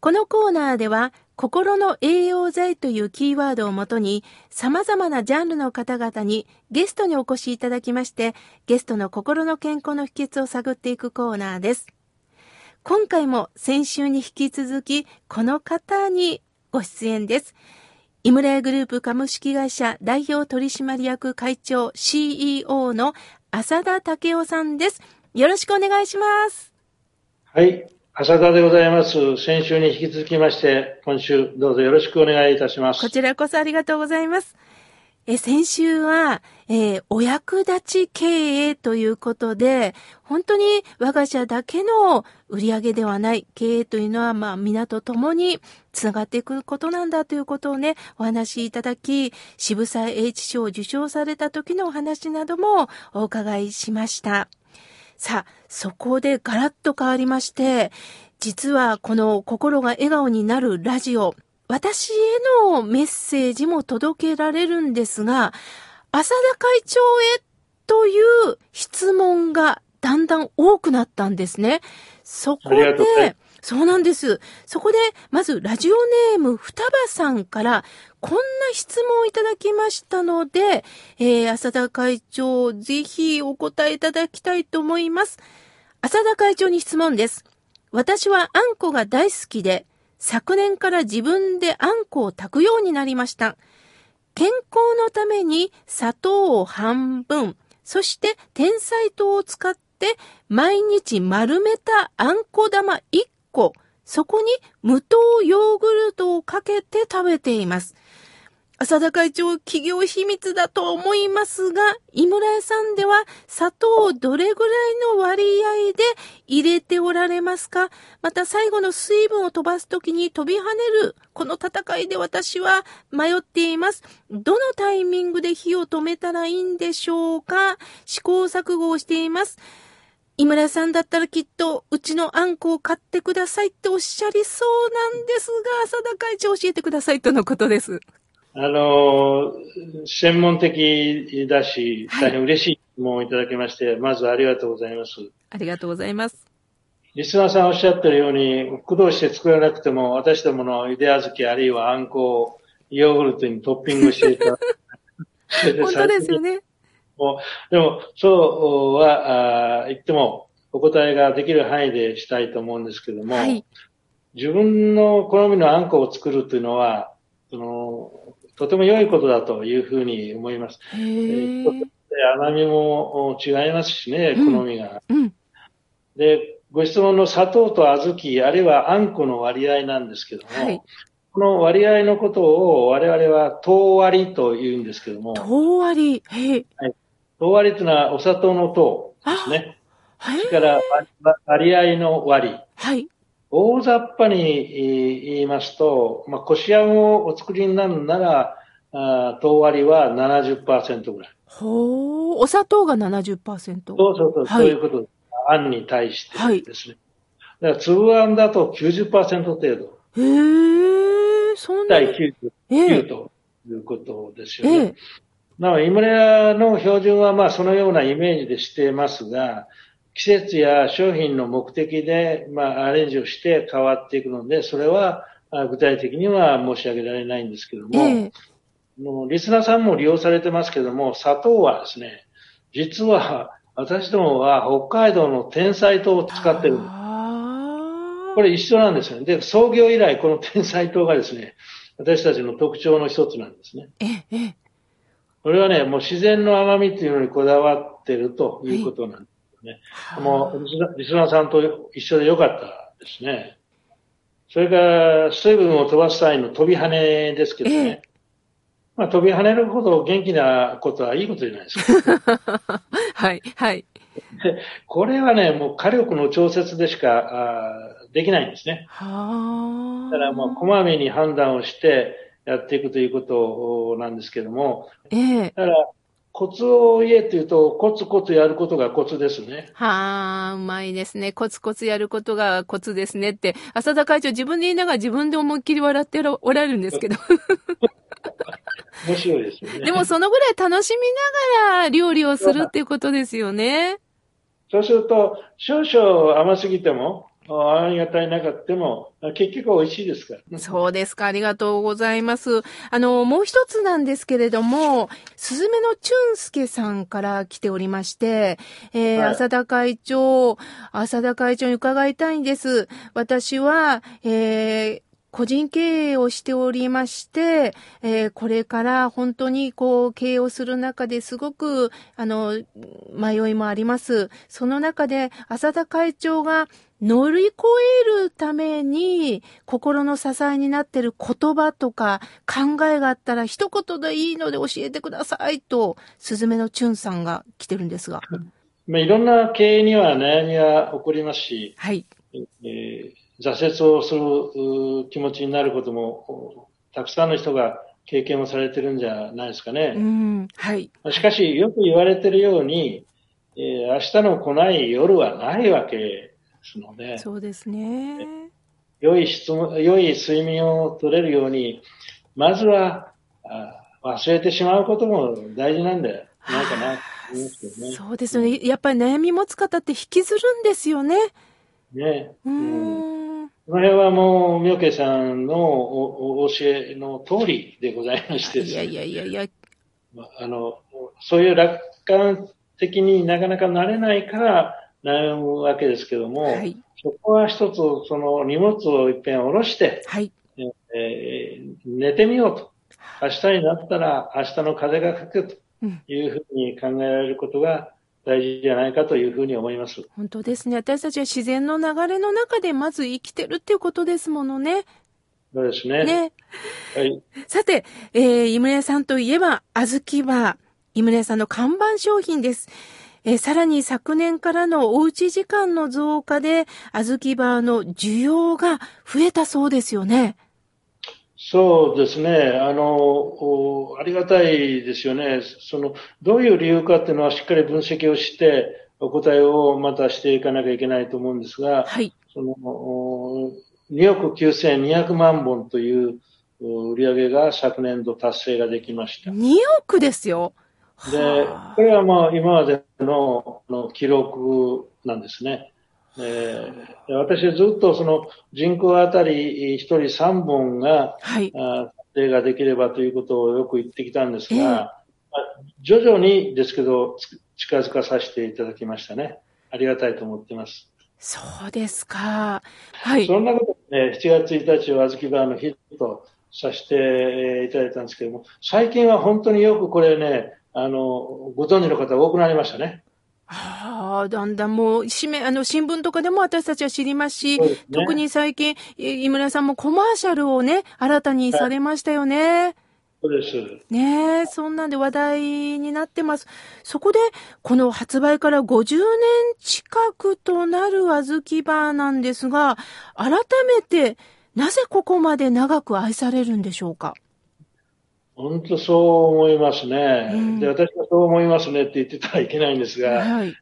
このコーナーでは、心の栄養剤というキーワードをもとに、様々なジャンルの方々にゲストにお越しいただきまして、ゲストの心の健康の秘訣を探っていくコーナーです。今回も先週に引き続き、この方にご出演です。井村屋グループ株式会社代表取締役会長 CEO の浅田武夫さんです。よろしくお願いします。はい。浅田でございます。先週に引き続きまして、今週どうぞよろしくお願いいたします。こちらこそありがとうございます。え先週は、えーお役立ち経営ということで、本当に我が社だけの売り上げではない経営というのは、まあ、皆と共につながっていくことなんだということをね、お話しいただき、渋沢栄一賞を受賞された時のお話などもお伺いしました。さあ、そこでガラッと変わりまして、実はこの心が笑顔になるラジオ、私へのメッセージも届けられるんですが、浅田会長へという質問がだんだん多くなったんですね。そこで、そうなんです。そこで、まずラジオネーム双葉さんから、こんな質問をいただきましたので、えー、浅田会長、ぜひお答えいただきたいと思います。浅田会長に質問です。私はあんこが大好きで、昨年から自分であんこを炊くようになりました。健康のために砂糖を半分、そして天才糖を使って毎日丸めたあんこ玉1個、そこに無糖ヨーグルトをかけて食べています。浅田会長、企業秘密だと思いますが、井村屋さんでは砂糖をどれぐらいの割合で入れておられますか？また最後の水分を飛ばすときに飛び跳ねる、この戦いで私は迷っています。どのタイミングで火を止めたらいいんでしょうか？試行錯誤をしています。井村さんだったらきっとうちのあんこを買ってくださいっておっしゃりそうなんですが、浅田会長教えてくださいとのことです。あの、専門的だし、はい大変嬉しい質問をいただきまして、まずありがとうございます。ありがとうございます。リスナーさんおっしゃってるように、苦労して作らなくても、私どものゆで小豆あるいはあんこをヨーグルトにトッピングしていた。本当ですよね。でも、そうは言っても、お答えができる範囲でしたいと思うんですけども、はい。自分の好みのあんこを作るというのは、その、とても良いことだというふうに思います。へえーー甘みも違いますしね、うん好みが。うん。で、ご質問の砂糖と小豆、あるいはあんこの割合なんですけども、はいこの割合のことを我々は糖割りと言うんですけども、糖割り。へえ。糖割りというのはお砂糖の糖ですね。はいそれから割割合の割り。はい。大雑把にえー言いますと、まあ、こしあんをお作りになるなら、あー糖割りは70%ぐらい。ほー。お砂糖が70%。そうそうそう、はいそういうことです。あんに対してはいですね。だから粒あんだと90%程度。へえ。そんな対に。99ええ。ということですよえね。なお、イムレアの標準はまあそのようなイメージでしていますが、季節や商品の目的でまあアレンジをして変わっていくので、それはあ具体的には申し上げられないんですけども、ええ。もうリスナーさんも利用されてますけども、砂糖はですね、実は私どもは北海道の天才糖を使ってるんです。あーこれ一緒なんですよね。で、創業以来この天才糖がですね、私たちの特徴の一つなんですね。ええ、ええ。これはね、もう自然の甘みっていうのにこだわってるということなんですね。もうリスナーさんと一緒でよかったですね。それから、水分を飛ばす際の飛び跳ねですけどね。えまあ、飛び跳ねるほど元気なことはいいことじゃないですか。はい、はい。でこれはね、もう火力の調節でしかあーできないんですね。はあ。だからもうこまめに判断をしてやっていくということなんですけども、ええ。だからコツを言えっていうと、コツコツやることがコツですね。はあ、うまいですね。コツコツやることがコツですねって、浅田会長自分で言いながら自分で思いっきり笑っておられるんですけど。面白いですよね。でもそのぐらい楽しみながら料理をするっていうことですよね。そうすると、少々甘すぎても、ありがたいなかっても、結局美味しいですから。そうですか。ありがとうございます。あの、もう一つなんですけれども、すずめのチュンスケさんから来ておりまして、えーはい浅田会長、浅田会長に伺いたいんです。私は、えー個人経営をしておりまして、えーこれから本当にこう経営をする中ですごくあの迷いもあります。その中で浅田会長が乗り越えるために心の支えになっている言葉とか考えがあったら一言でいいので教えてくださいと、すずめのチュンさんが来てるんですが。まあ、いろんな経営には悩みは起こりますし、はい。えー挫折をする気持ちになることも、たくさんの人が経験をされてるんじゃないですかうね。ん。はい。しかし、よく言われてるように、えー明日の来ない夜はないわけですので、そうですね。良い質問、良い睡眠を取れるように、まずは、あ忘れてしまうことも大事なんでないかなね。そうですよね。やっぱり悩み持つ方って引きずるんですよね。ね。ううんん。この辺はもう、妙慶さんのおお教えの通りでございましてですねいやいやいやいや。まああの、そういう楽観的になかなかなれないから悩むわけですけども、はい。そこは一つ、その荷物を一遍下ろして、はい。えー寝てみようと。明日になったら明日の風が吹くとうんいうふうに考えられることが大事じゃないかというふうに思います。本当ですね。私たちは自然の流れの中でまず生きてるっていうことですものね。そうですね。ね。はい。さて、えー、井村屋さんといえば、小豆バー。井村屋さんの看板商品です。えーさらに昨年からのおうち時間の増加で、小豆バーの需要が増えたそうですよね。そうですね。あの、おありがたいですよね。その、どういう理由かっていうのはしっかり分析をして、お答えをまたしていかなきゃいけないと思うんですが、はい。その、お2億9200万本というお売り上げが昨年度達成ができました。2億ですよ。ではあ、これはまあ今までのあの記録なんですね。えーで私はずっとその人口あたり1人3本がはい。あ達成ができればということをよく言ってきたんですええが、まあ徐々にですけどつ近づかさせていただきましたね。ありがたいと思っています。そうですか。はい。そんなことで、ね、7月1日をあずきバーの日とさせていただいたんですけども、最近は本当によくこれね、あの、ご存知の方多くなりましたね。ああ、だんだんもう、紙面、あの、新聞とかでも私たちは知りますし、すね特に最近、い井村さんもコマーシャルをね、新たにされましたよね。そうです。ねえ、そんなんで話題になってます。そこで、この発売から50年近くとなるあずきバーなんですが、改めて、なぜここまで長く愛されるんでしょうか？本当そう思いますね。うんで、私はそう思いますねって言ってたらいけないんですが、はい。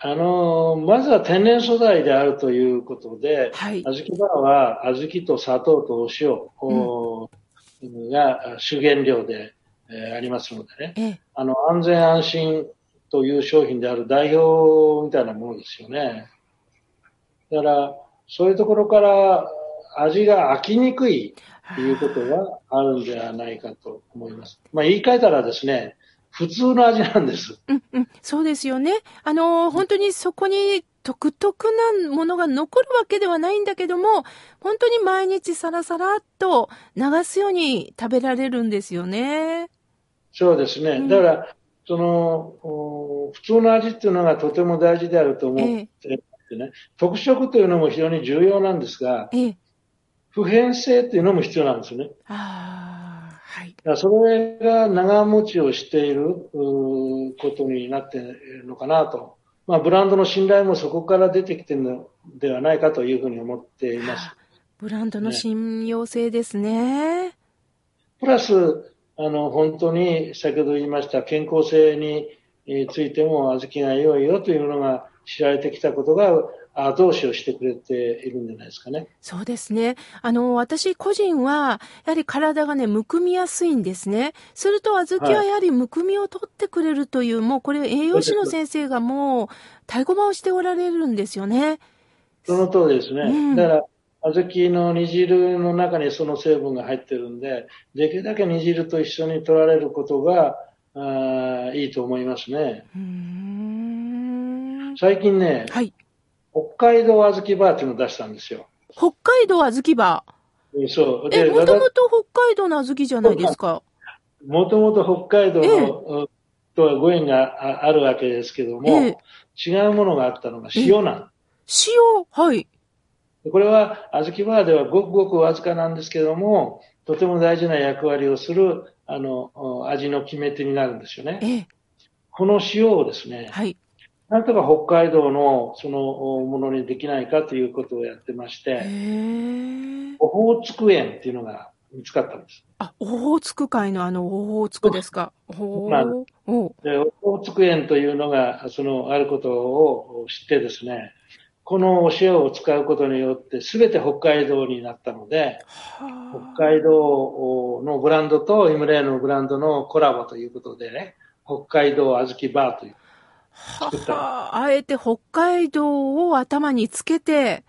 あの、まずは天然素材であるということで、はいあ。ずきバーは小豆と砂糖とお塩おが主原料で、えーありますのでね。ええ、あの、安全安心という商品である代表みたいなものですよね。だから、そういうところから味が飽きにくいということがあるんではないかと思います。まあ言い換えたらですね、普通の味なんです。うんうん、そうですよね。あの、本当にそこに独特なものが残るわけではないんだけども、本当に毎日サラサラっと流すように食べられるんですよね。そうですね。うんだから、その、お普通の味っていうのがとても大事であると思っていてね、特色というのも非常に重要なんですが、ええ。普遍性っていうのも必要なんですよね。ああ、はい。それが長持ちをしていることになっているのかなと。まあ、ブランドの信頼もそこから出てきているのではないかというふうに思っています。ブランドの信用性ですね。プラス、あの、本当に先ほど言いました健康性についても小豆が良いよというのが知られてきたことが後押しをしてくれているんじゃないですかね。そうですね。あの、私個人は、やはり体がね、むくみやすいんですね。すると、小豆はやはりむくみを取ってくれるという、はい、もうこれ栄養士の先生がもう、太鼓判をしておられるんですよね。その通りですね。うん、だから、小豆の煮汁の中にその成分が入ってるんで、できるだけ煮汁と一緒に取られることが、あいいと思いますね。最近ね、はい、北海道小豆バーっていうのを出したんですよ。北海道小豆バー？そう。え、もともと北海道の小豆じゃないですか？もともと北海道の、えとはご縁があるわけですけども、え違うものがあったのが塩なん塩？はい。これは、小豆バーではごくごくわずかなんですけども、とても大事な役割をする、あの、味の決め手になるんですよね。えこの塩をですね、はい。なんとか北海道のそのものにできないかということをやってまして、オホーツク園っていうのが見つかったんです。あ、オホーツク海のあのオホーツクですか？ほー。でオホーツク園というのが、その、あることを知ってですね、このお塩を使うことによって全て北海道になったので、北海道のブランドとイムレーのブランドのコラボということでね、北海道小豆バーというははあえて北海道を頭につけて、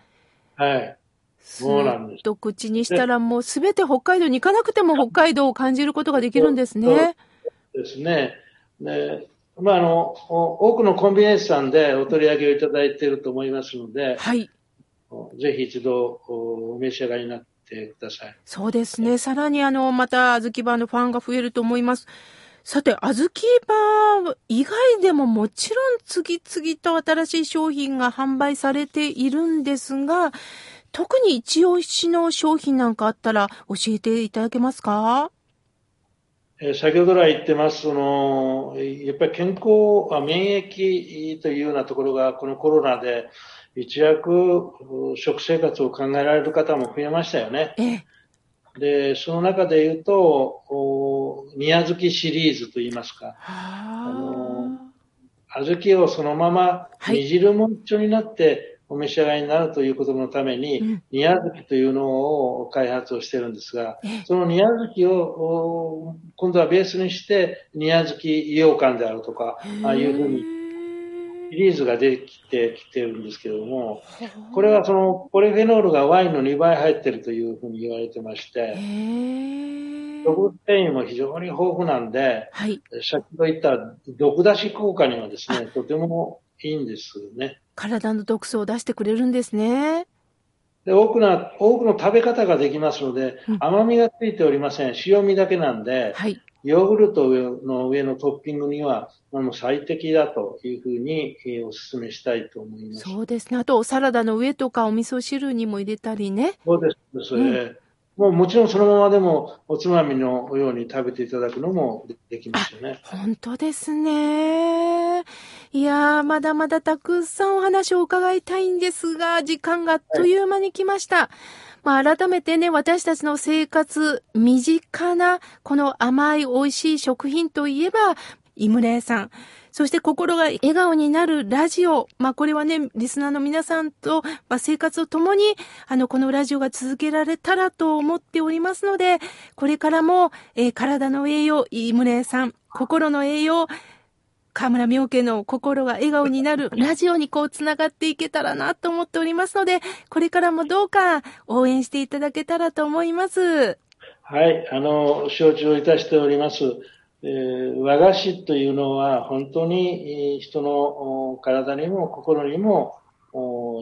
はい。そうなんです。と口にしたらもうすべて北海道に行かなくても北海道を感じることができるんですね。ですね。ねまあ、あの、多くのコンビニエンスさんでお取り上げをいただいていると思いますので、はい。ぜひ一度お召し上がりになってください。そうですね。さらにあの、また、あずきバーのファンが増えると思います。さて、あずきバー以外でももちろん次々と新しい商品が販売されているんですが、特に一押しの商品なんかあったら教えていただけますか？え先ほど来言ってます、その、やっぱり健康、免疫というようなところが、このコロナで一躍食生活を考えられる方も増えましたよね。えで、その中で言うと、宮月シリーズといいますか、あ。の、小豆をそのまま煮汁も一緒になってお召し上がりになるということのために、宮月というのを開発をしてるんですが、その宮月を今度はベースにして、宮月羊羹であるとか、ああいうふうにシリーズができてきてるんですけども、これはそのポリフェノールがワインの2倍入ってるというふうに言われてまして、毒繊維も非常に豊富なんで、はい、先ほど言った毒出し効果にはですね、とてもいいんですね。体の毒素を出してくれるんですね。で多くの、多くの食べ方ができますので、うん、甘みがついておりません。塩味だけなんで、はい、ヨーグルトの上のトッピングには、あの、最適だというふうに、えー、お勧めしたいと思います。そうですね。あと、サラダの上とかお味噌汁にも入れたりね。そうです。それ、うん、もうもちろんそのままでも、おつまみのように食べていただくのもできますよね。本当ですね。いやー、まだまだたくさんお話を伺いたいんですが、時間があっという間に来ました。はいまあ、改めてね、私たちの生活、身近な、この甘い美味しい食品といえば、イムレイさん。そして心が笑顔になるラジオ。まあこれはね、リスナーの皆さんと、まあ、生活を共に、あの、このラジオが続けられたらと思っておりますので、これからも、えー、体の栄養、イムレイさん、心の栄養、河村明家の心が笑顔になる ラジオにこう繋がっていけたらなと思っておりますので、これからもどうか応援していただけたらと思います。はい、あの、承知をいたしております。えー、和菓子というのは本当に人の体にも心にも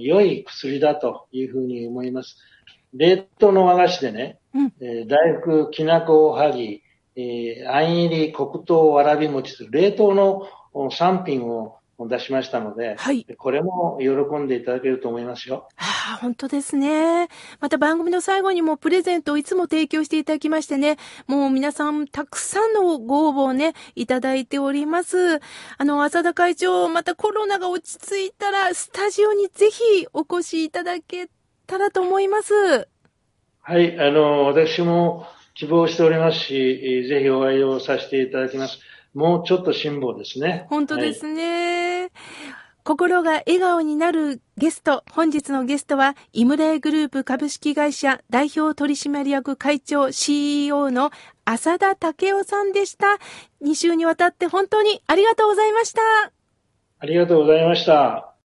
良い薬だというふうに思います。冷凍の和菓子でね、うん、えー、大福、きなこおはぎ、えー、あん入り黒糖わらび餅冷凍の3品を出しましたので、はい。これも喜んでいただけると思いますよ。ああ、本当ですね。また番組の最後にもプレゼントをいつも提供していただきましてね、もう皆さんたくさんのご応募をね、いただいております。あの、浅田会長、またコロナが落ち着いたら、スタジオにぜひお越しいただけたらと思います。はい、あの、私も希望しておりますし、ぜひお会いをさせていただきます。もうちょっと辛抱ですね。本当ですね。はい心が笑顔になるゲスト、本日のゲストは、イムレイグループ株式会社代表取締役会長 CEO の浅田武夫さんでした。2週にわたって本当にありがとうございました。ありがとうございました。